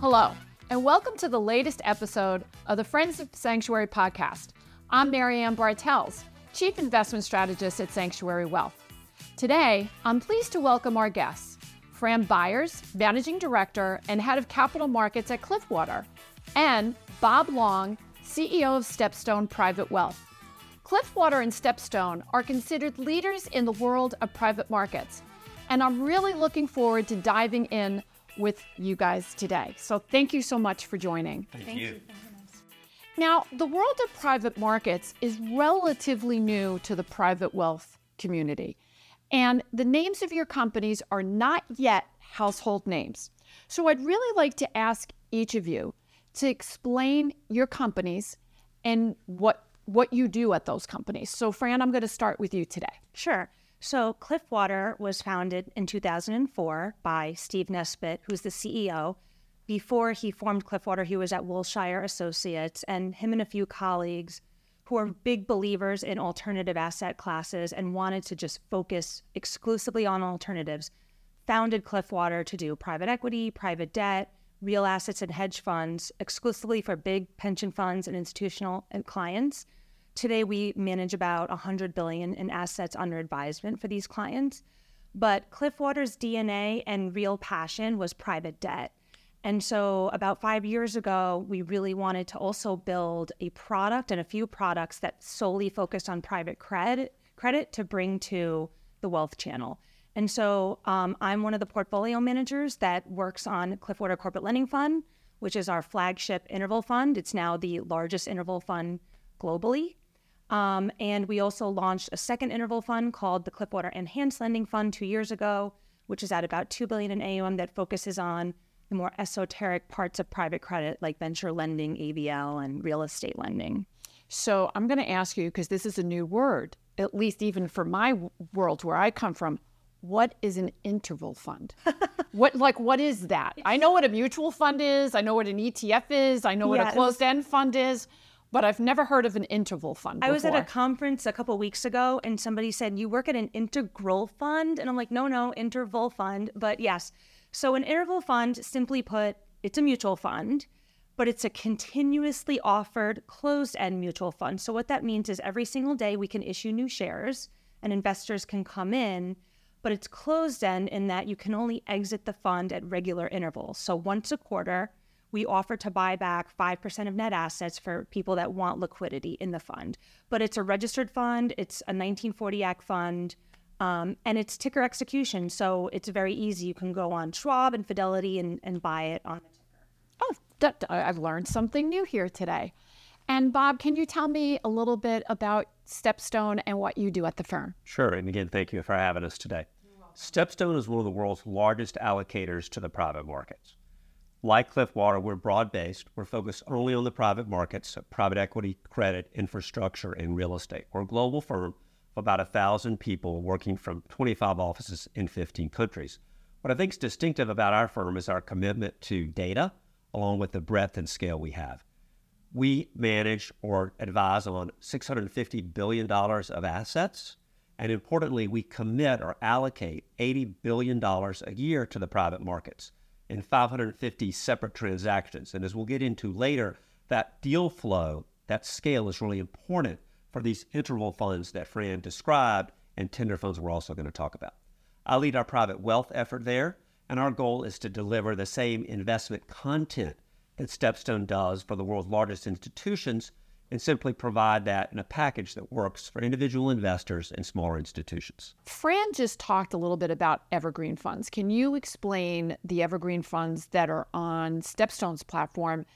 Hello, and welcome to the latest episode of the Friends of Sanctuary podcast. I'm Mary Ann Bartels, Chief Investment Strategist at Sanctuary Wealth. Today, I'm pleased to welcome our guests, Fran Beyers, Managing Director and Head of Capital Markets at Cliffwater, and Bob Long, CEO of Stepstone Private Wealth. Cliffwater and Stepstone are considered leaders in the world of private markets, and I'm really looking forward to diving in with you guys today. So thank you so much for joining. Thank, Thank you. you. Now, the world of private markets is relatively new to the private wealth community, and the names of your companies are not yet household names. So I'd really like to ask each of you to explain your companies and what what you do at those companies. So Fran, I'm going to start with you today. Sure. So, Cliffwater was founded in 2004 by Steve Nesbitt, who's the CEO. Before he formed Cliffwater, he was at Wilshire Associates, and him and a few colleagues who are big believers in alternative asset classes and wanted to just focus exclusively on alternatives, founded Cliffwater to do private equity, private debt, real assets, and hedge funds exclusively for big pension funds and institutional clients. Today, we manage about 100 billion in assets under advisement for these clients. But Cliffwater's DNA and real passion was private debt. And so, about five years ago, we really wanted to also build a product and a few products that solely focused on private credit, credit to bring to the wealth channel. And so, um, I'm one of the portfolio managers that works on Cliffwater Corporate Lending Fund, which is our flagship interval fund. It's now the largest interval fund globally. Um, and we also launched a second interval fund called the Cliffwater Enhanced Lending Fund two years ago, which is at about two billion in AUM that focuses on the more esoteric parts of private credit like venture lending, ABL, and real estate lending. So I'm going to ask you because this is a new word, at least even for my world where I come from. What is an interval fund? what like what is that? I know what a mutual fund is. I know what an ETF is. I know what yeah, a closed-end fund is but I've never heard of an interval fund. Before. I was at a conference a couple weeks ago and somebody said, You work at an integral fund? And I'm like, No, no, interval fund. But yes. So, an interval fund, simply put, it's a mutual fund, but it's a continuously offered closed end mutual fund. So, what that means is every single day we can issue new shares and investors can come in, but it's closed end in that you can only exit the fund at regular intervals. So, once a quarter, we offer to buy back 5% of net assets for people that want liquidity in the fund. But it's a registered fund, it's a 1940 Act fund, um, and it's ticker execution. So it's very easy. You can go on Schwab and Fidelity and, and buy it on the ticker. Oh, that, I've learned something new here today. And Bob, can you tell me a little bit about Stepstone and what you do at the firm? Sure. And again, thank you for having us today. Stepstone is one of the world's largest allocators to the private markets. Like Cliffwater, we're broad based. We're focused only on the private markets, private equity, credit, infrastructure, and real estate. We're a global firm of about 1,000 people working from 25 offices in 15 countries. What I think is distinctive about our firm is our commitment to data, along with the breadth and scale we have. We manage or advise on $650 billion of assets. And importantly, we commit or allocate $80 billion a year to the private markets in 550 separate transactions. And as we'll get into later, that deal flow, that scale is really important for these interval funds that Fran described and tender funds we're also going to talk about. I lead our private wealth effort there, and our goal is to deliver the same investment content that Stepstone does for the world's largest institutions and simply provide that in a package that works for individual investors and smaller institutions. Fran just talked a little bit about evergreen funds. Can you explain the evergreen funds that are on Stepstone's platform?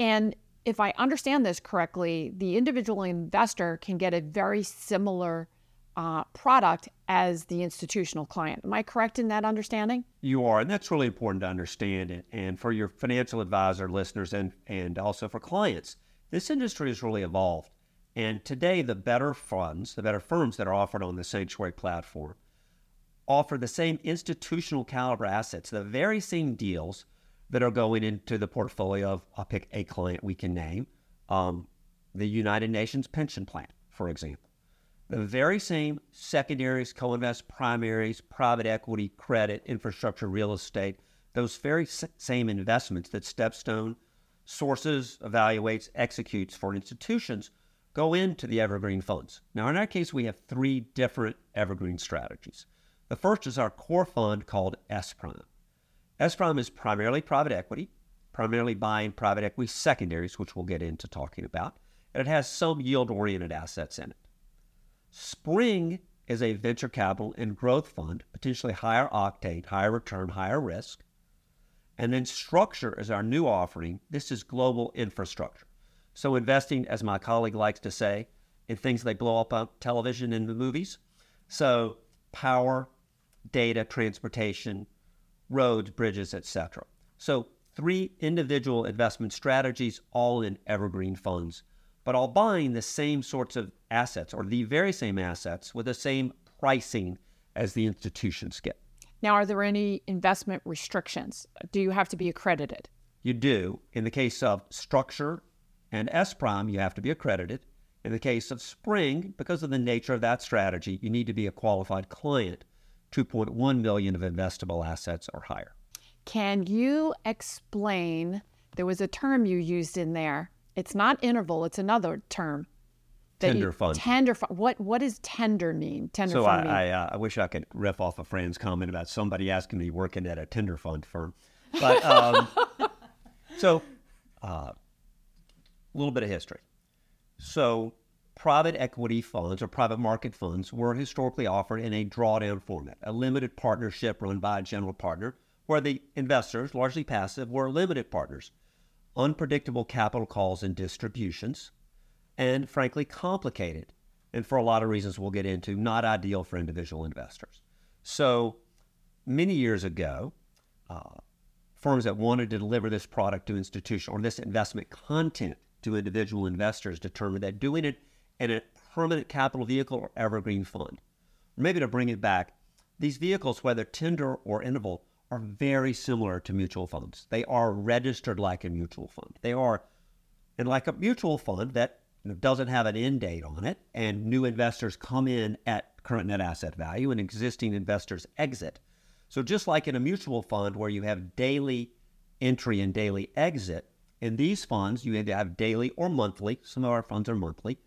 And if I understand this correctly, the individual investor can get a very similar uh, product as the institutional client. Am I correct in that understanding? You are, and that's really important to understand it. And for your financial advisor listeners and, and also for clients, this industry has really evolved. And today, the better funds, the better firms that are offered on the Sanctuary platform, offer the same institutional caliber assets, the very same deals that are going into the portfolio of, I'll pick a client we can name, um, the United Nations Pension Plan, for example. The very same secondaries, co invest primaries, private equity, credit, infrastructure, real estate, those very same investments that Stepstone sources, evaluates, executes for institutions go into the evergreen funds. Now, in our case, we have three different evergreen strategies. The first is our core fund called S Prime. S Prime is primarily private equity, primarily buying private equity secondaries, which we'll get into talking about, and it has some yield oriented assets in it. Spring is a venture capital and growth fund, potentially higher octane, higher return, higher risk. And then Structure is our new offering. This is global infrastructure. So investing, as my colleague likes to say, in things they blow up on television and the movies. So power, data, transportation, roads, bridges, etc. So three individual investment strategies, all in evergreen funds, but all buying the same sorts of assets or the very same assets with the same pricing as the institutions get. Now, are there any investment restrictions? Do you have to be accredited? You do. In the case of structure and S Prime, you have to be accredited. In the case of Spring, because of the nature of that strategy, you need to be a qualified client, 2.1 million of investable assets or higher. Can you explain? There was a term you used in there. It's not interval, it's another term. Tender fund. Tender fund. What what does tender mean? Tender so fund. So I I, uh, I, wish I could riff off a friend's comment about somebody asking me working at a tender fund firm, but um, so uh, a little bit of history. So, private equity funds or private market funds were historically offered in a drawdown format, a limited partnership run by a general partner, where the investors, largely passive, were limited partners, unpredictable capital calls and distributions, and frankly, complicated. And for a lot of reasons we'll get into, not ideal for individual investors. So, many years ago, uh, firms that wanted to deliver this product to institutional or this investment content to individual investors determined that doing it in a permanent capital vehicle or evergreen fund. Or maybe to bring it back, these vehicles, whether tender or interval, are very similar to mutual funds. They are registered like a mutual fund. They are, and like a mutual fund that doesn't have an end date on it, and new investors come in at current net asset value and existing investors exit. So just like in a mutual fund where you have daily entry and daily exit, in these funds, you either have daily or monthly, some of our funds are monthly,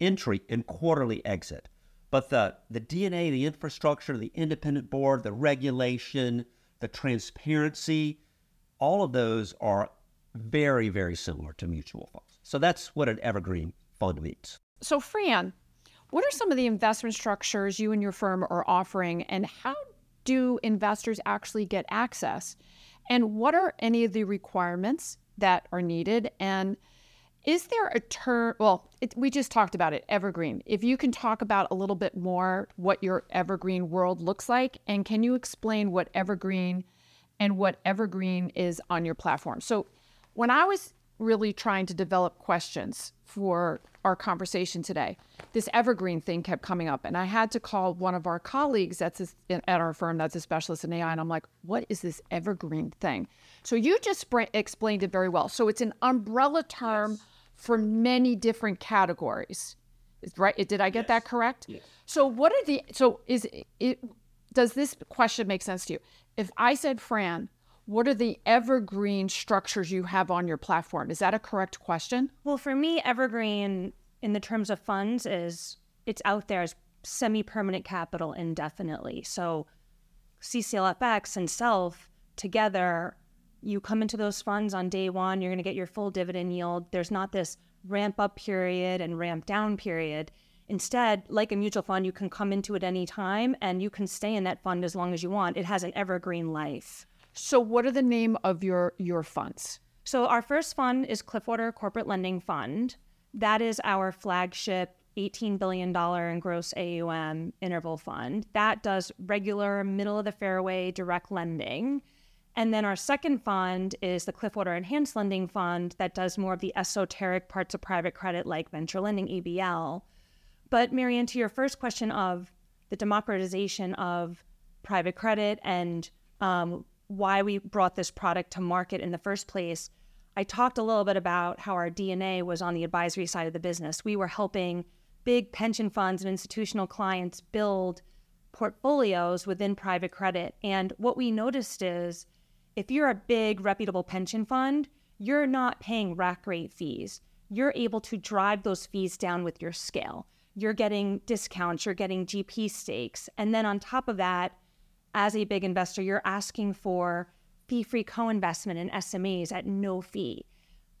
entry and quarterly exit. But the, the DNA, the infrastructure, the independent board, the regulation, the transparency, all of those are very, very similar to mutual funds. So that's what an evergreen fund means. So, Fran, what are some of the investment structures you and your firm are offering, and how do investors actually get access? And what are any of the requirements that are needed. And is there a term? Well, it, we just talked about it, evergreen. If you can talk about a little bit more what your evergreen world looks like, and can you explain what evergreen and what evergreen is on your platform? So, when I was really trying to develop questions for our conversation today, this evergreen thing kept coming up. And I had to call one of our colleagues that's a, at our firm that's a specialist in AI. And I'm like, what is this evergreen thing? So you just explained it very well. So it's an umbrella term yes. for many different categories. Right? Did I get yes. that correct? Yes. So what are the so is it does this question make sense to you? If I said Fran, what are the evergreen structures you have on your platform? Is that a correct question? Well, for me, evergreen in the terms of funds is it's out there as semi-permanent capital indefinitely. So CCLFX and Self together, you come into those funds on day one, you're going to get your full dividend yield. There's not this ramp up period and ramp down period. Instead, like a mutual fund, you can come into it any time and you can stay in that fund as long as you want. It has an evergreen life. So, what are the name of your your funds? So, our first fund is Cliffwater Corporate Lending Fund. That is our flagship $18 billion in gross AUM interval fund. That does regular middle of the fairway direct lending. And then our second fund is the Cliffwater Enhanced Lending Fund that does more of the esoteric parts of private credit like venture lending, ABL. But Mary Ann, to your first question of the democratization of private credit and um, why we brought this product to market in the first place, I talked a little bit about how our DNA was on the advisory side of the business. We were helping big pension funds and institutional clients build portfolios within private credit. And what we noticed is if you're a big reputable pension fund, you're not paying rack rate fees. You're able to drive those fees down with your scale. You're getting discounts, you're getting GP stakes. And then on top of that, as a big investor, you're asking for fee free co investment in SMEs at no fee.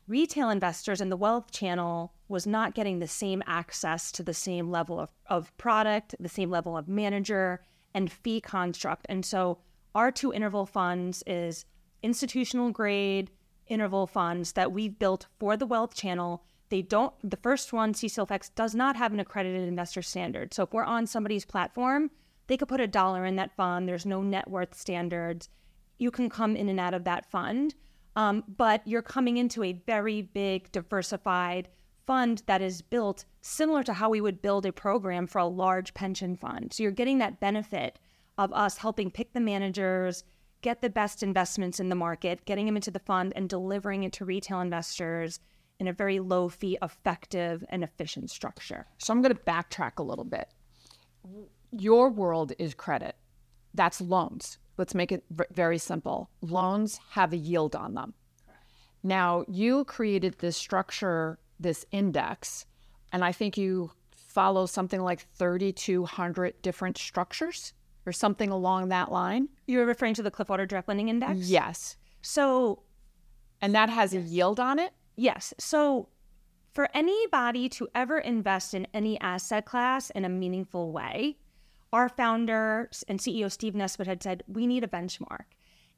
Retail investors in the wealth channel was not getting the same access to the same level of, of product, the same level of manager and fee construct. And so our two interval funds is institutional grade interval funds that we've built for the wealth channel. They don't, the first one, CCLFX, does not have an accredited investor standard. So if we're on somebody's platform, they could put a dollar in that fund. There's no net worth standards. You can come in and out of that fund. Um, but you're coming into a very big, diversified fund that is built similar to how we would build a program for a large pension fund. So you're getting that benefit of us helping pick the managers, get the best investments in the market, getting them into the fund, and delivering it to retail investors in a very low fee, effective, and efficient structure. So I'm going to backtrack a little bit. Your world is credit, that's loans. Let's make it v- very simple. Loans have a yield on them. Now, you created this structure, this index, and I think you follow something like 3,200 different structures or something along that line. You're referring to the Cliffwater Direct Lending Index? Yes. So, and that has a yield on it? Yes. So, for anybody to ever invest in any asset class in a meaningful way, our founder and CEO Steve Nesbitt had said, we need a benchmark.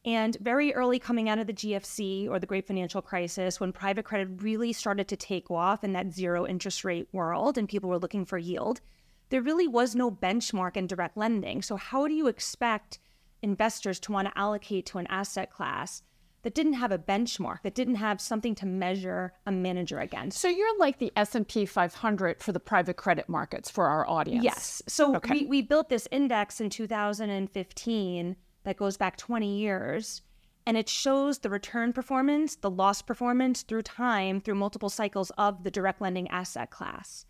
And very early coming out of the GFC or the great financial crisis, when private credit really started to take off in that zero interest rate world and people were looking for yield, there really was no benchmark in direct lending. So, how do you expect investors to want to allocate to an asset class that didn't have a benchmark, that didn't have something to measure a manager against? So you're like the S&P 500 for the private credit markets for our audience. Yes. So Okay. we, we built this index in 2015 that goes back 20 years. And it shows the return performance, the loss performance through time, through multiple cycles of the direct lending asset class.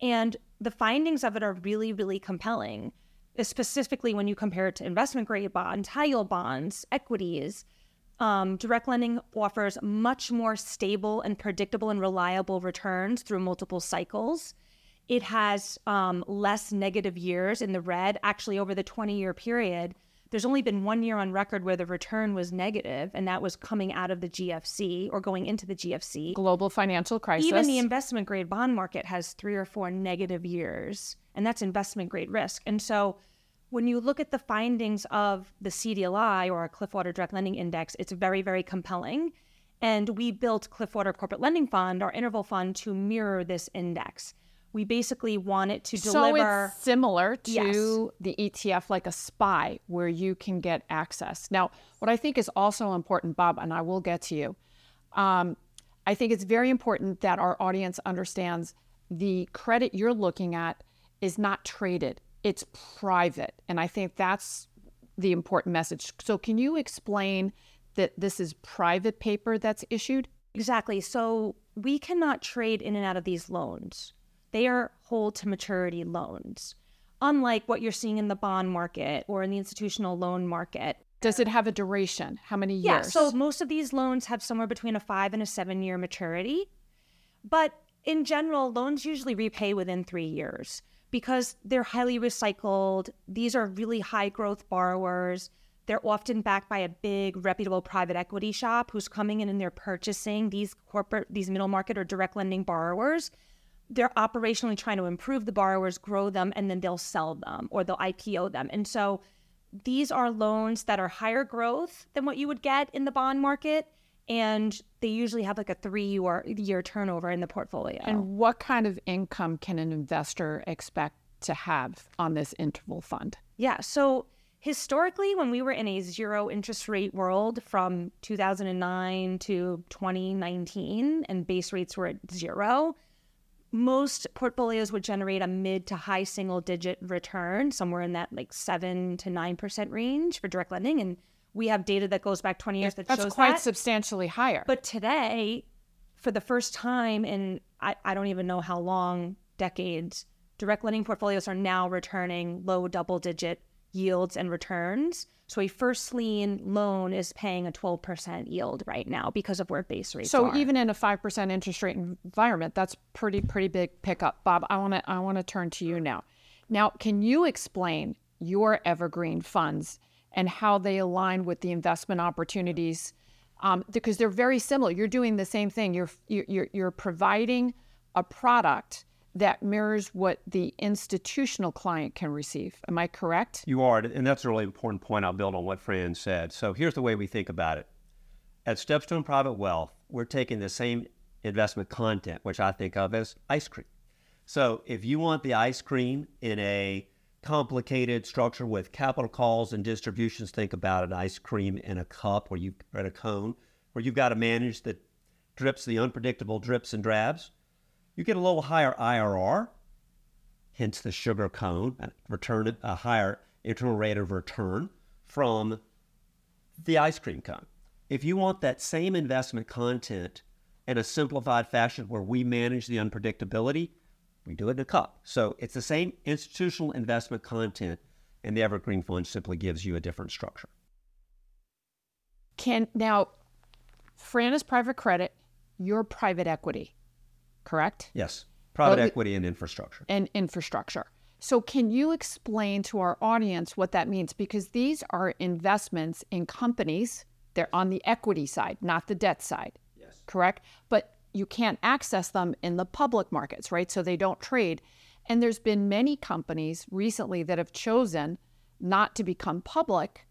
And the findings of it are really, really compelling, specifically when you compare it to investment grade bonds, high yield bonds, equities. Um, direct lending offers much more stable and predictable and reliable returns through multiple cycles. It has um, less negative years in the red. Actually, over the 20 year period, there's only been one year on record where the return was negative, and that was coming out of the GFC or going into the GFC. Global financial crisis. Even the investment grade bond market has three or four negative years, and that's investment grade risk. And so when you look at the findings of the CDLI or Cliffwater Direct Lending Index, it's very, very compelling. And we built Cliffwater Corporate Lending Fund, our interval fund, to mirror this index. We basically want it to so deliver. it's similar to Yes. the ETF, like a SPY, where you can get access. Now, what I think is also important, Bob, and I will get to you, um, I think it's very important that our audience understands the credit you're looking at is not traded, it's private. And I think that's the important message. So, can you explain that this is private paper that's issued? Exactly. So we cannot trade in and out of these loans. They are hold to maturity loans, unlike what you're seeing in the bond market or in the institutional loan market. Does it have a duration? How many years? Yeah, so most of these loans have somewhere between a five and a seven year maturity. But in general, loans usually repay within three years because they're highly recycled. These are really high growth borrowers. They're often backed by a big reputable private equity shop who's coming in and they're purchasing these corporate, these middle market or direct lending borrowers. They're operationally trying to improve the borrowers, grow them, and then they'll sell them or they'll IPO them. And so these are loans that are higher growth than what you would get in the bond market and they usually have like a three year year turnover in the portfolio And what kind of income can an investor expect to have on this interval fund? yeah so historically when we were in a zero interest rate world from 2009 to 2019 and base rates were at zero most portfolios would generate a mid to high single digit return somewhere in that like 7 to 9% range for direct lending and we have data that goes back 20 years that That's shows quite that. substantially higher. But today, for the first time in I, I don't even know how long decades, direct lending portfolios are now returning low double digit yields and returns. So a first lien loan is paying a 12% yield right now because of where base rates so are. even in a 5% interest rate environment, that's pretty pretty big pickup. Bob, I want to I want to turn to you now. Now, can you explain your evergreen funds and how they align with the investment opportunities? Um, because they're very similar. You're doing the same thing. You're you're you're providing a product that mirrors what the institutional client can receive. Am I correct? You are, and that's a really important point. I'll build on what Fran said. So here's the way we think about it. At Stepstone Private Wealth, we're taking the same investment content, which I think of as ice cream. So if you want the ice cream in a complicated structure with capital calls and distributions, think about an ice cream in a cup or you or in a cone, where you've got to manage the drips, the unpredictable drips and drabs you get a little higher IRR, hence the sugar cone, return a higher internal rate of return from the ice cream cone. If you want that same investment content in a simplified fashion where we manage the unpredictability, we do it in a cup. So it's the same institutional investment content, and the Evergreen Fund simply gives you a different structure. Can now, Fran is private credit, you're private equity correct? Yes. Private but, equity and infrastructure. And infrastructure. So, can you explain to our audience what that means? Because these are investments in companies, they're on the equity side, not the debt side. Yes. Correct? But you can't access them in the public markets, right? So they don't trade. And there's been many companies recently that have chosen not to become public,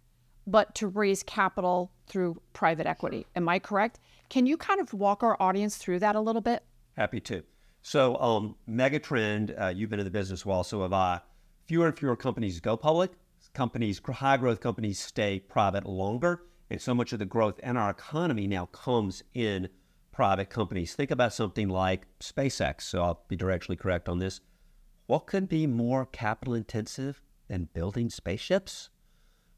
but to raise capital through private equity. Am I correct? Can you kind of walk our audience through that a little bit? Happy to. So, um, megatrend, uh, you've been in the business well, so have I. Fewer and fewer companies go public. Companies, high growth companies, stay private longer. And so much of the growth in our economy now comes in private companies. Think about something like SpaceX. So, I'll be directly correct on this. What could be more capital intensive than building spaceships?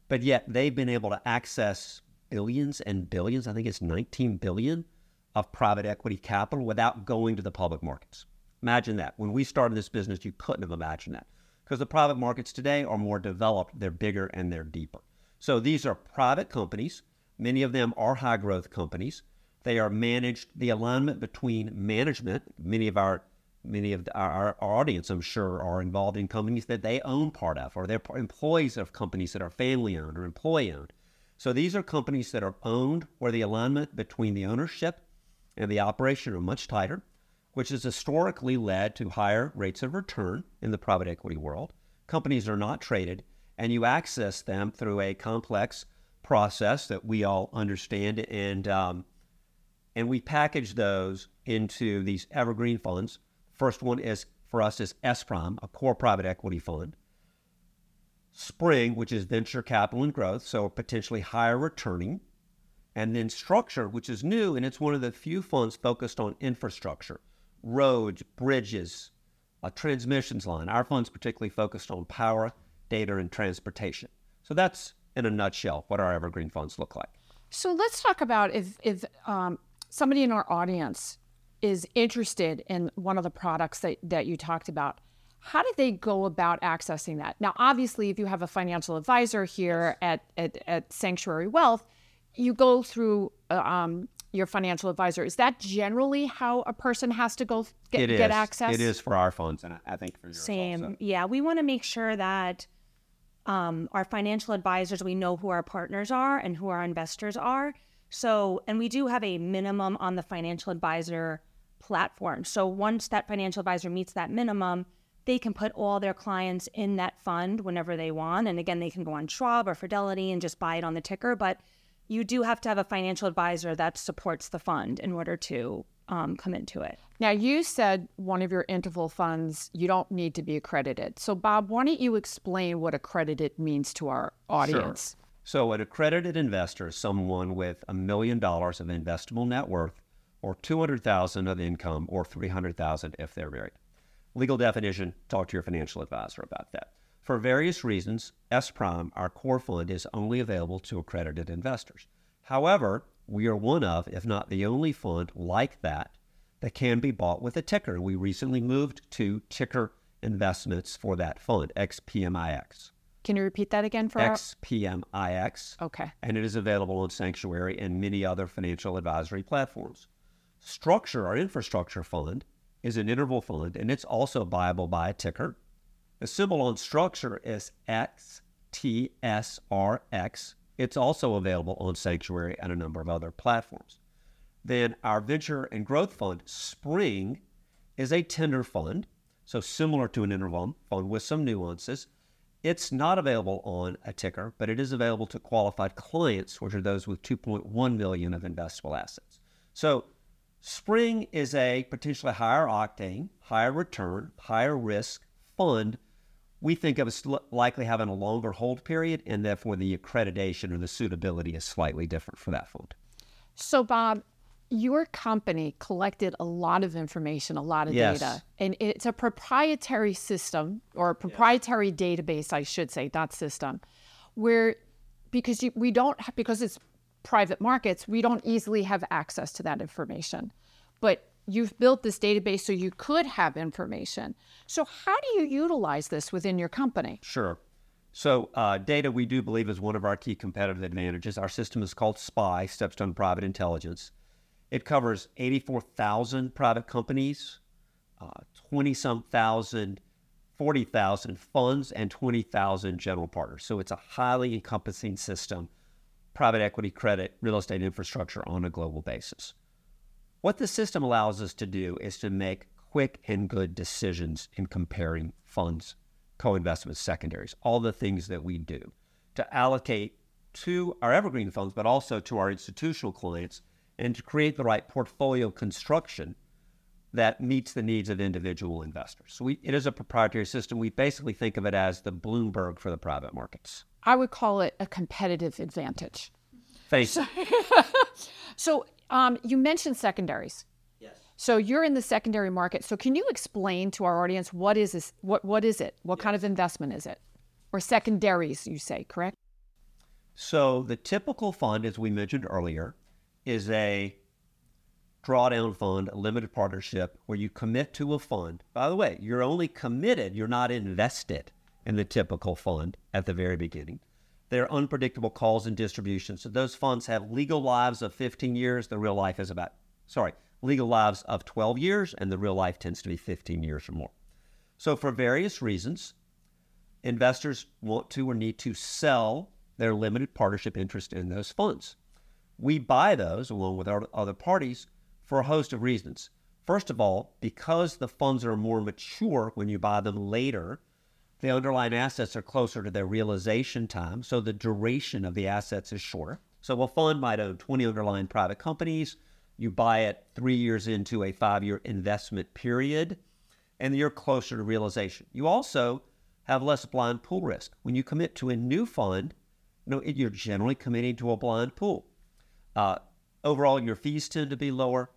But yet, they've been able to access billions and billions. I think it's 19 billion of private equity capital without going to the public markets. Imagine that. When we started this business, you couldn't have imagined that because the private markets today are more developed, they're bigger, and they're deeper. So these are private companies. Many of them are high growth companies. They are managed, the alignment between management, many of our many of our, our, audience, I'm sure, are involved in companies that they own part of, or they're employees of companies that are family owned or employee owned. So these are companies that are owned where the alignment between the ownership and the operation are much tighter, which has historically led to higher rates of return in the private equity world. Companies are not traded, and you access them through a complex process that we all understand, and um, and we package those into these evergreen funds. First one is for us is S Prime, a core private equity fund. Spring, which is venture capital and growth, so potentially higher returning and then structure, which is new, and it's one of the few funds focused on infrastructure, roads, bridges, a transmissions line. Our fund's particularly focused on power, data, and transportation. So that's in a nutshell what our evergreen funds look like. So let's talk about if if um, somebody in our audience is interested in one of the products that, that you talked about. How do they go about accessing that? Now, obviously, if you have a financial advisor here at, at, at Sanctuary Wealth, you go through uh, um, your financial advisor. Is that generally how a person has to go get, get access? It is for our funds, and I think for yours Same. Yeah, we want to make sure that um, our financial advisors, we know who our partners are and who our investors are. So, and we do have a minimum on the financial advisor platform. So once that financial advisor meets that minimum, they can put all their clients in that fund whenever they want. And again, they can go on Schwab or Fidelity and just buy it on the ticker. But you do have to have a financial advisor that supports the fund in order to um, come into it. Now, you said one of your interval funds, you don't need to be accredited. So, Bob, why don't you explain what accredited means to our audience? Sure. So, an accredited investor is someone with a million dollars of investable net worth, or 200,000 of income, or 300,000 if they're married. Legal definition: talk to your financial advisor about that. For various reasons, S Prime, our core fund, is only available to accredited investors. However, we are one of, if not the only fund like that, that can be bought with a ticker. We recently moved to ticker investments for that fund, XPMIX. Can you repeat that again for our- XPMIX. Okay. And it is available on Sanctuary and many other financial advisory platforms. Structure, our infrastructure fund, is an interval fund and it's also buyable by a ticker. The symbol on structure is XTSRX. It's also available on Sanctuary and a number of other platforms. Then our venture and growth fund, Spring, is a tender fund, so similar to an interval fund with some nuances. It's not available on a ticker, but it is available to qualified clients, which are those with 2.1 million of investable assets. So Spring is a potentially higher octane, higher return, higher risk fund. We think of as likely having a longer hold period, and therefore the accreditation or the suitability is slightly different for that fund. So, Bob, your company collected a lot of information, a lot of Yes. data, and it's a proprietary system or a proprietary database, I should say, not system, where because you, we don't because it's private markets, we don't easily have access to that information. But you've built this database so you could have information. So how do you utilize this within your company? Sure. So, uh, data we do believe is one of our key competitive advantages. Our system is called SPI, Stepstone Private Intelligence. It covers 84,000 private companies, uh, 20 some thousand, 40,000 funds, and 20,000 general partners. So, it's a highly encompassing system, private equity, credit, real estate infrastructure on a global basis. What the system allows us to do is to make quick and good decisions in comparing funds, co investments, secondaries, all the things that we do to allocate to our evergreen funds, but also to our institutional clients, and to create the right portfolio construction that meets the needs of individual investors. So we, it is a proprietary system. We basically think of it as the Bloomberg for the private markets. I would call it a competitive advantage. Thank you. So um, you mentioned secondaries. Yes. So you're in the secondary market. So can you explain to our audience what is this? What what is it? What kind of investment is it? Or secondaries, you say, correct? So the typical fund, as we mentioned earlier, is a drawdown fund, a limited partnership, where you commit to a fund. By the way, you're only committed, you're not invested in the typical fund at the very beginning. There are unpredictable calls and distributions. So those funds have legal lives of 15 years. The real life is about, sorry, legal lives of 12 years, and the real life tends to be 15 years or more. So for various reasons, investors want to or need to sell their limited partnership interest in those funds. We buy those along with our other parties for a host of reasons. First of all, because the funds are more mature when you buy them later, the underlying assets are closer to their realization time, so the duration of the assets is shorter. So a fund might own 20 underlying private companies. You buy it three years into a five year investment period, and you're closer to realization. You also have less blind pool risk. When you commit to a new fund, you know, you're generally committing to a blind pool. Uh, overall, your fees tend to be lower.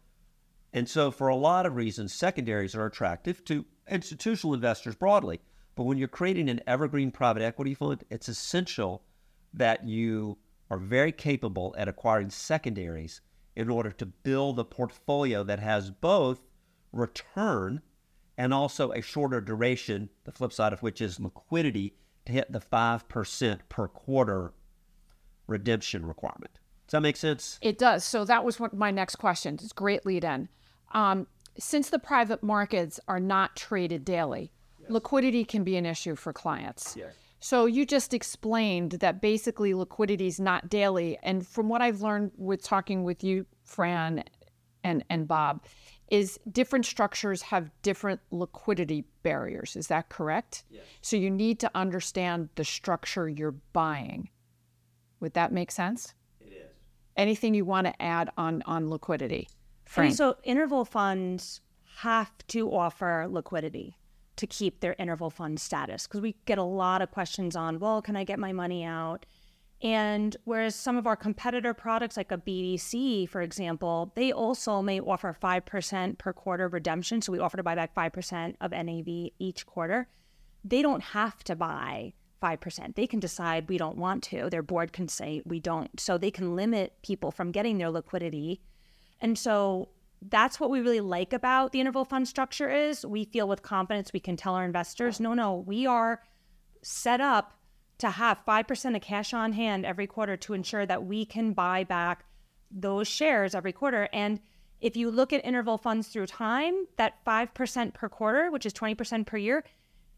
And so, for a lot of reasons, secondaries are attractive to institutional investors broadly. But when you're creating an evergreen private equity fund, it's essential that you are very capable at acquiring secondaries in order to build a portfolio that has both return and also a shorter duration, the flip side of which is liquidity to hit the 5% per quarter redemption requirement. Does that make sense? It does. So that was what my next question. It's a great lead in. Um, since the private markets are not traded daily, liquidity can be an issue for clients. Yes. So you just explained that basically liquidity is not daily. And from what I've learned with talking with you, Fran and, and Bob, is different structures have different liquidity barriers. Is that correct? Yes. So you need to understand the structure you're buying. Would that make sense? Anything you want to add on on liquidity? So interval funds have to offer liquidity to keep their interval fund status because we get a lot of questions on, well, can I get my money out? And whereas some of our competitor products, like a BDC, for example, they also may offer 5% per quarter redemption. So we offer to buy back 5% of NAV each quarter. They don't have to buy 5%. They can decide we don't want to. Their board can say we don't. So they can limit people from getting their liquidity. And so that's what we really like about the interval fund structure is we feel with confidence we can tell our investors, no, no, we are set up to have 5% of cash on hand every quarter to ensure that we can buy back those shares every quarter. And if you look at interval funds through time, that 5% per quarter, which is 20% per year,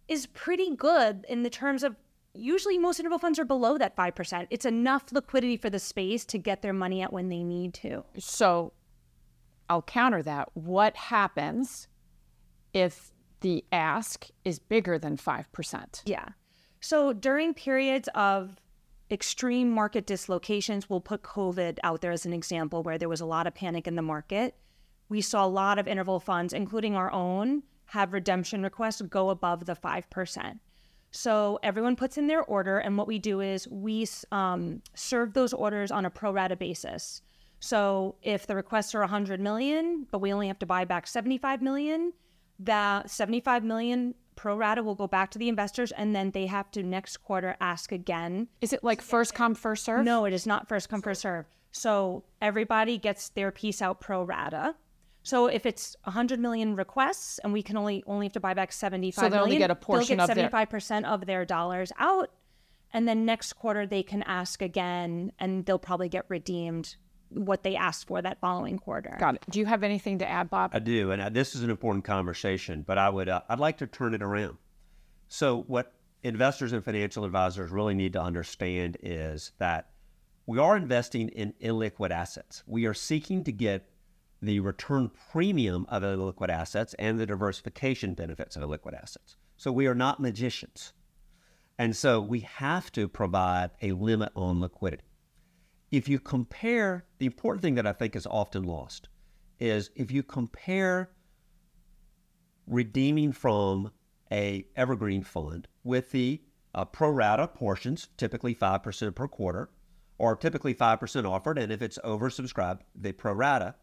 is pretty good in the terms of usually most interval funds are below that 5%. It's enough liquidity for the space to get their money out when they need to. So I'll counter that. What happens if the ask is bigger than 5%? Yeah. So during periods of extreme market dislocations, we'll put COVID out there as an example where there was a lot of panic in the market. We saw a lot of interval funds, including our own, have redemption requests go above the 5%. So everyone puts in their order, and what we do is we um, serve those orders on a pro rata basis. So if the requests are 100 million, but we only have to buy back 75 million, that 75 million pro rata will go back to the investors and then they have to next quarter ask again. Is it like first come, first serve? No, it is not first come, first serve. So everybody gets their piece out pro rata. So if it's 100 million requests and we can only only have to buy back 75 so they million, only get a portion they'll get of 75% their... of their dollars out. And then next quarter they can ask again and they'll probably get redeemed what they asked for that following quarter. Got it. Do you have anything to add, Bob? I do, and uh, this is an important conversation. But I would, uh, I'd like to turn it around. So, what investors and financial advisors really need to understand is that we are investing in illiquid assets. We are seeking to get the return premium of illiquid assets and the diversification benefits of illiquid assets. So, we are not magicians. And so, we have to provide a limit on liquidity if you compare, the important thing that I think is often lost is if you compare redeeming from a evergreen fund with the uh, pro rata portions, typically 5% per quarter, or typically 5% offered, and if it's oversubscribed, the pro rata,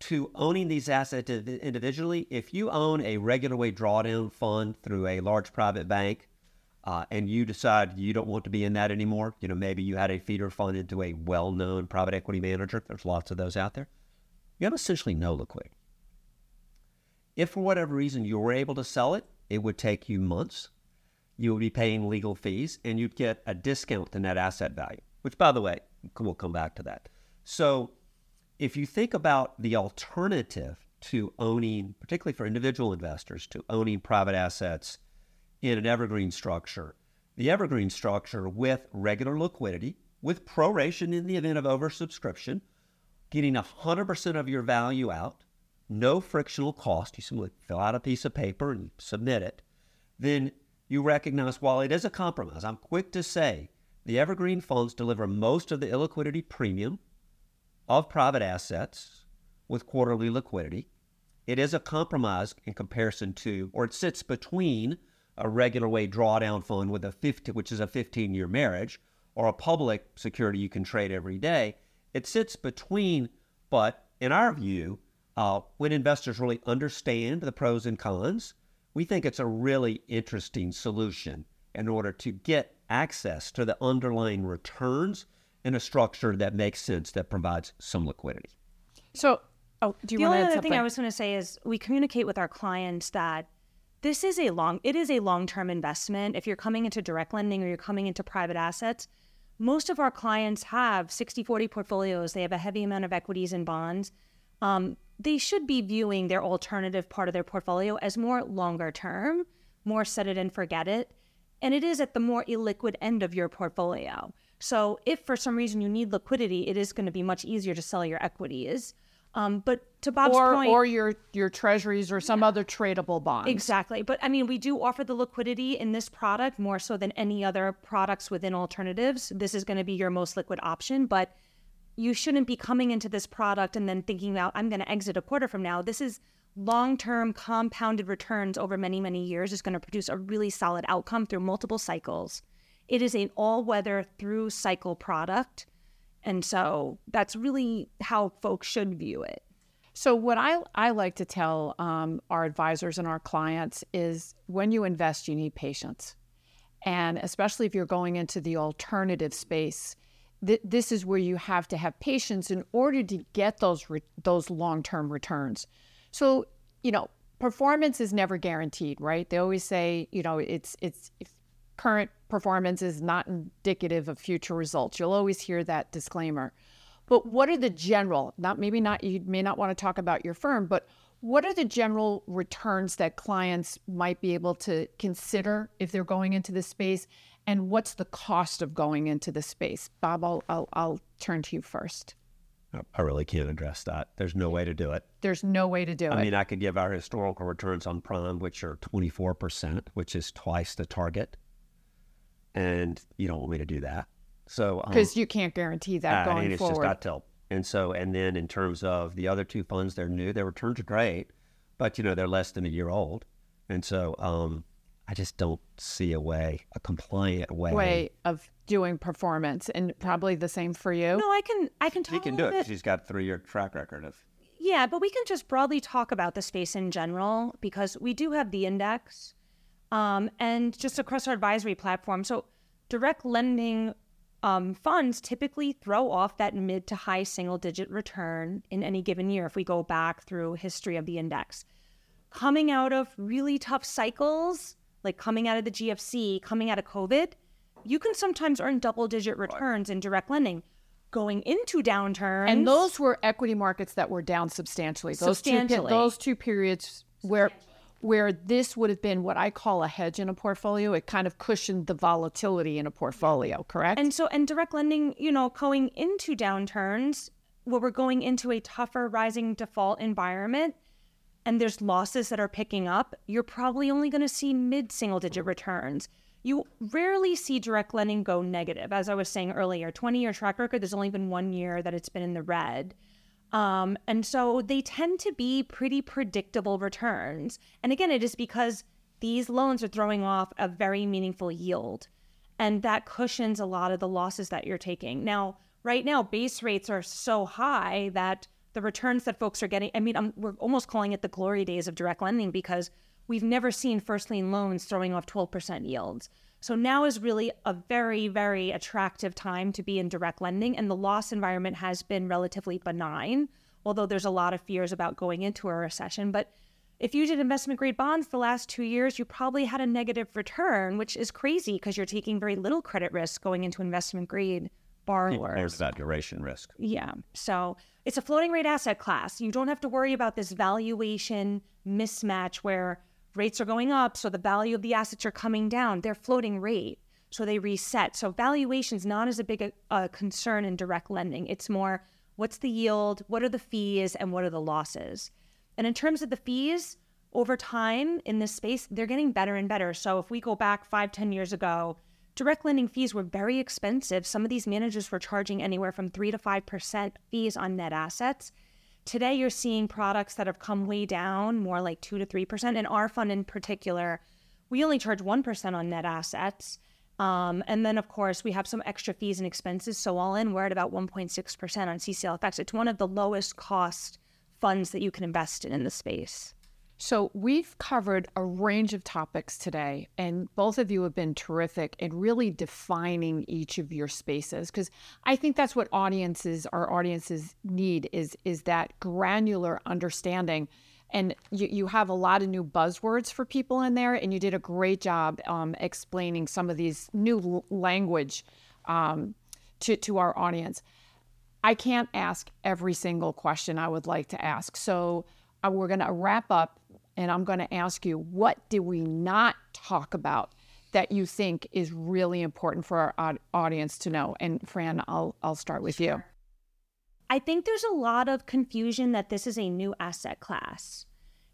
to owning these assets individually, if you own a regular way drawdown fund through a large private bank, uh, and you decide you don't want to be in that anymore, you know, maybe you had a feeder fund into a well known private equity manager, there's lots of those out there, you have essentially no liquidity. If for whatever reason you were able to sell it, it would take you months. You would be paying legal fees and you'd get a discount to net asset value, which, by the way, we'll come back to that. So, if you think about the alternative to owning, particularly for individual investors, to owning private assets in an evergreen structure. The evergreen structure with regular liquidity, with proration in the event of oversubscription, getting 100% of your value out, no frictional cost. You simply fill out a piece of paper and submit it. Then you recognize while it is a compromise, I'm quick to say the evergreen funds deliver most of the illiquidity premium of private assets with quarterly liquidity. It is a compromise in comparison to, or it sits between a regular way drawdown fund with a 50, which is a 15 year marriage, or a public security you can trade every day. It sits between, but in our view, uh, when investors really understand the pros and cons, we think it's a really interesting solution in order to get access to the underlying returns in a structure that makes sense that provides some liquidity. So, oh, do you the want only to add other something? thing I was going to say is we communicate with our clients that this is a long it is a long-term investment. If you're coming into direct lending or you're coming into private assets most of our clients have 60-40 portfolios. They have a heavy amount of equities and bonds. Um, they should be viewing their alternative part of their portfolio as more longer term more set it and forget it. And it is at the more illiquid end of your portfolio so if for some reason you need liquidity it is going to be much easier to sell your equities um, but to Bob's or, point, or your your treasuries or some yeah. other tradable bonds. Exactly. But I mean, we do offer the liquidity in this product more so than any other products within alternatives. This is going to be your most liquid option, but you shouldn't be coming into this product and then thinking about I'm going to exit a quarter from now. This is long-term compounded returns over many many years is going to produce a really solid outcome through multiple cycles. It is an all-weather through cycle product and so that's really how folks should view it. So, what I, I like to tell um, our advisors and our clients is when you invest, you need patience. And especially if you're going into the alternative space, th- this is where you have to have patience in order to get those re- those long term returns. So you know, performance is never guaranteed, right? They always say, you know, it's it's current performance is not indicative of future results. You'll always hear that disclaimer. But what are the general, not maybe not you may not want to talk about your firm, but what are the general returns that clients might be able to consider if they're going into this space? And what's the cost of going into the space? Bob, I'll, I'll, I'll turn to you first. Oh, I really can't address that. There's no way to do it. There's no way to do I it. I mean, I could give our historical returns on prime, which are 24%, which is twice the target. And you don't want me to do that. So, um, because you can't guarantee that uh, going and it's forward. just not till. And so, and then in terms of the other two funds, they're new. Their returns are great, but you know they're less than a year old, and so um, I just don't see a way, a compliant way. way of doing performance, and probably the same for you. No, I can I can talk He can do it little because bit. he's got three-year track record of. Yeah, but we can just broadly talk about the space in general because we do have the index um, and just across our advisory platform. So, direct lending um, funds typically throw off that mid to high single digit return in any given year if we go back through history of the index. Coming out of really tough cycles, like coming out of the GFC, coming out of COVID, you can sometimes earn double digit returns in direct lending. Going into downturns, And those were equity markets that were down substantially. Those two Substantially. those two periods where where this would have been what I call a hedge in a portfolio. It kind of cushioned the volatility in a portfolio, correct? And so, and direct lending, you know, going into downturns, where we're going into a tougher rising default environment, and there's losses that are picking up, you're probably only going to see mid single digit returns. You rarely see direct lending go negative. As I was saying earlier, 20 year track record, there's only been one year that it's been in the red. Um, and so they tend to be pretty predictable returns. And again, it is because these loans are throwing off a very meaningful yield. And that cushions a lot of the losses that you're taking. Now, right now, base rates are so high that the returns that folks are getting, I mean, I'm, we're almost calling it the glory days of direct lending because we've never seen first lien loans throwing off 12% yields. So now is really a very, very attractive time to be in direct lending. And the loss environment has been relatively benign, although there's a lot of fears about going into a recession. But if you did investment grade bonds the last two years, you probably had a negative return, which is crazy because you're taking very little credit risk going into investment grade borrowers. There's that duration risk. Yeah. So it's a floating rate asset class. You don't have to worry about this valuation mismatch where rates are going up, so the value of the assets are coming down. They're floating rate, so they reset. So valuation is not as a big a, a concern in direct lending. It's more what's the yield, what are the fees, and what are the losses. And in terms of the fees, over time in this space, they're getting better and better. So if we go back five, ten years ago, direct lending fees were very expensive. Some of these managers were charging anywhere from three to five percent fees on net assets. Today, you're seeing products that have come way down, more like two to three percent. In our fund in particular, we only charge one percent on net assets. Um, and then, of course, we have some extra fees and expenses. So all in, we're at about 1.6% on CCLFX. It's one of the lowest cost funds that you can invest in in the space. So we've covered a range of topics today, and both of you have been terrific in really defining each of your spaces because I think that's what audiences, our audiences need is is that granular understanding. And you, you have a lot of new buzzwords for people in there, and you did a great job um, explaining some of these new language um, to, to our audience. I can't ask every single question I would like to ask. So uh, we're going to wrap up and I'm going to ask you what did we not talk about that you think is really important for our audience to know? And Fran, I'll, I'll start with you. I think there's a lot of confusion that this is a new asset class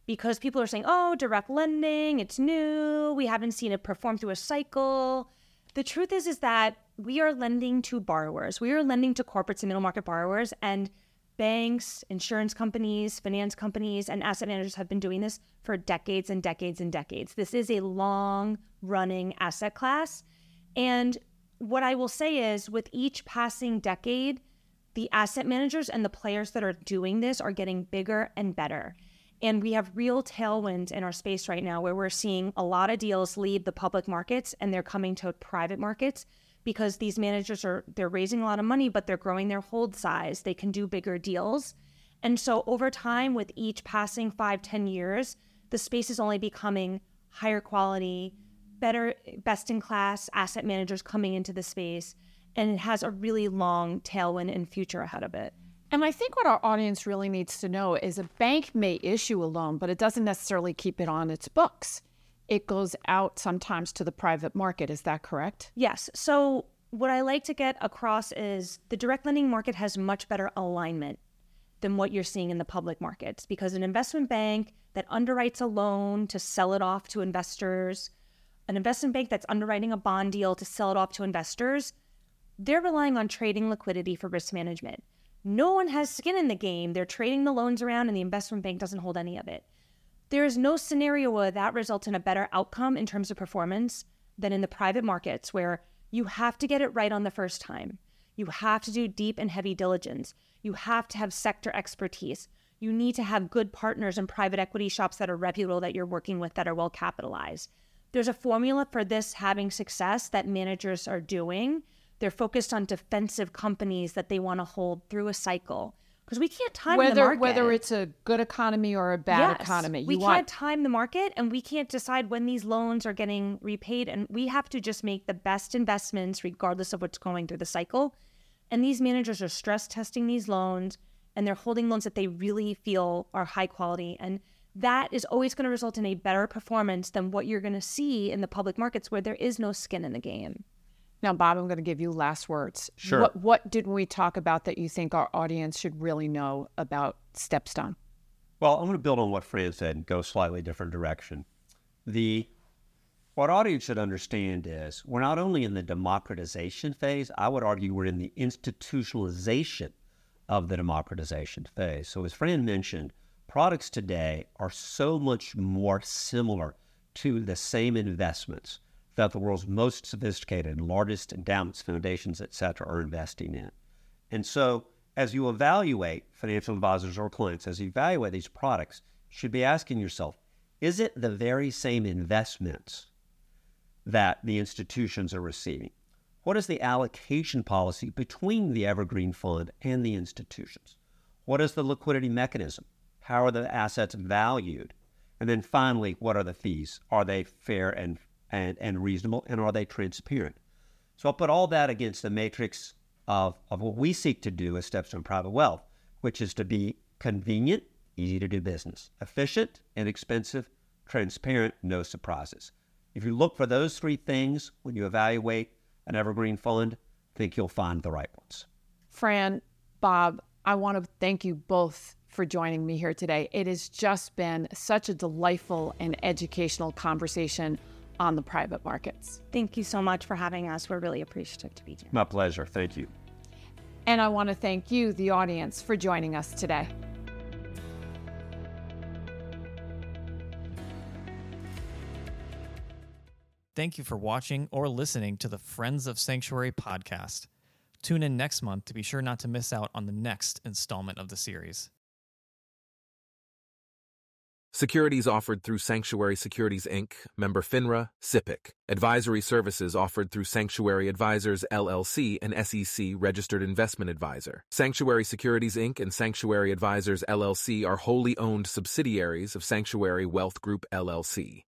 because people are saying, oh, direct lending, it's new. We haven't seen it perform through a cycle. The truth is, is that we are lending to borrowers. We are lending to corporates and middle market borrowers, and banks, insurance companies, finance companies, and asset managers have been doing this for decades and decades and decades. This is a long running asset class. And what I will say is, with each passing decade, the asset managers and the players that are doing this are getting bigger and better. And we have real tailwinds in our space right now where we're seeing a lot of deals leave the public markets and they're coming to private markets because these managers are they're raising a lot of money, but they're growing their hold size. They can do bigger deals. And so over time, with each passing five, ten years, the space is only becoming higher quality, better, best in class asset managers coming into the space. And it has a really long tailwind and future ahead of it. And I think what our audience really needs to know is a bank may issue a loan, but it doesn't necessarily keep it on its books. It goes out sometimes to the private market. Is that correct? Yes. So, what I like to get across is the direct lending market has much better alignment than what you're seeing in the public markets because an investment bank that underwrites a loan to sell it off to investors, an investment bank that's underwriting a bond deal to sell it off to investors, they're relying on trading liquidity for risk management. No one has skin in the game. They're trading the loans around, and the investment bank doesn't hold any of it. There is no scenario where that results in a better outcome in terms of performance than in the private markets, where you have to get it right on the first time. You have to do deep and heavy diligence. You have to have sector expertise. You need to have good partners and private equity shops that are reputable that you're working with that are well capitalized. There's a formula for this having success that managers are doing they're focused on defensive companies that they want to hold through a cycle because we can't time whether, the market. Whether it's a good economy or a bad yes, economy, you we want... can't time the market, and we can't decide when these loans are getting repaid, and we have to just make the best investments regardless of what's going through the cycle. And these managers are stress testing these loans, and they're holding loans that they really feel are high quality, and that is always going to result in a better performance than what you're going to see in the public markets where there is no skin in the game. Now, Bob, I'm going to give you last words. Sure. What, what did we talk about that you think our audience should really know about StepStone? Well, I'm going to build on what Fran said and go slightly different direction. The what audience should understand is we're not only in the democratization phase, I would argue we're in the institutionalization of the democratization phase. So as Fran mentioned, products today are so much more similar to the same investments that the world's most sophisticated and largest endowments, foundations, et cetera, are investing in. And so, as you evaluate financial advisors or clients, as you evaluate these products, you should be asking yourself, is it the very same investments that the institutions are receiving? What is the allocation policy between the evergreen fund and the institutions? What is the liquidity mechanism? How are the assets valued? And then finally, what are the fees? Are they fair and and, and reasonable, and are they transparent? So I'll put all that against the matrix of, of what we seek to do as Steps StepStone Private Wealth, which is to be convenient, easy to do business, efficient, inexpensive, transparent, no surprises. If you look for those three things when you evaluate an evergreen fund, I think you'll find the right ones. Fran, Bob, I want to thank you both for joining me here today. It has just been such a delightful and educational conversation on the private markets. Thank you so much for having us. We're really appreciative to be here. My pleasure. Thank you. And I want to thank you, the audience, for joining us today. Thank you for watching or listening to the Friends of Sanctuary podcast. Tune in next month to be sure not to miss out on the next installment of the series. Securities offered through Sanctuary Securities Inc., member FINRA, SIPC. Advisory services offered through Sanctuary Advisors LLC, an SEC registered investment advisor. Sanctuary Securities Inc. and Sanctuary Advisors LLC are wholly owned subsidiaries of Sanctuary Wealth Group LLC.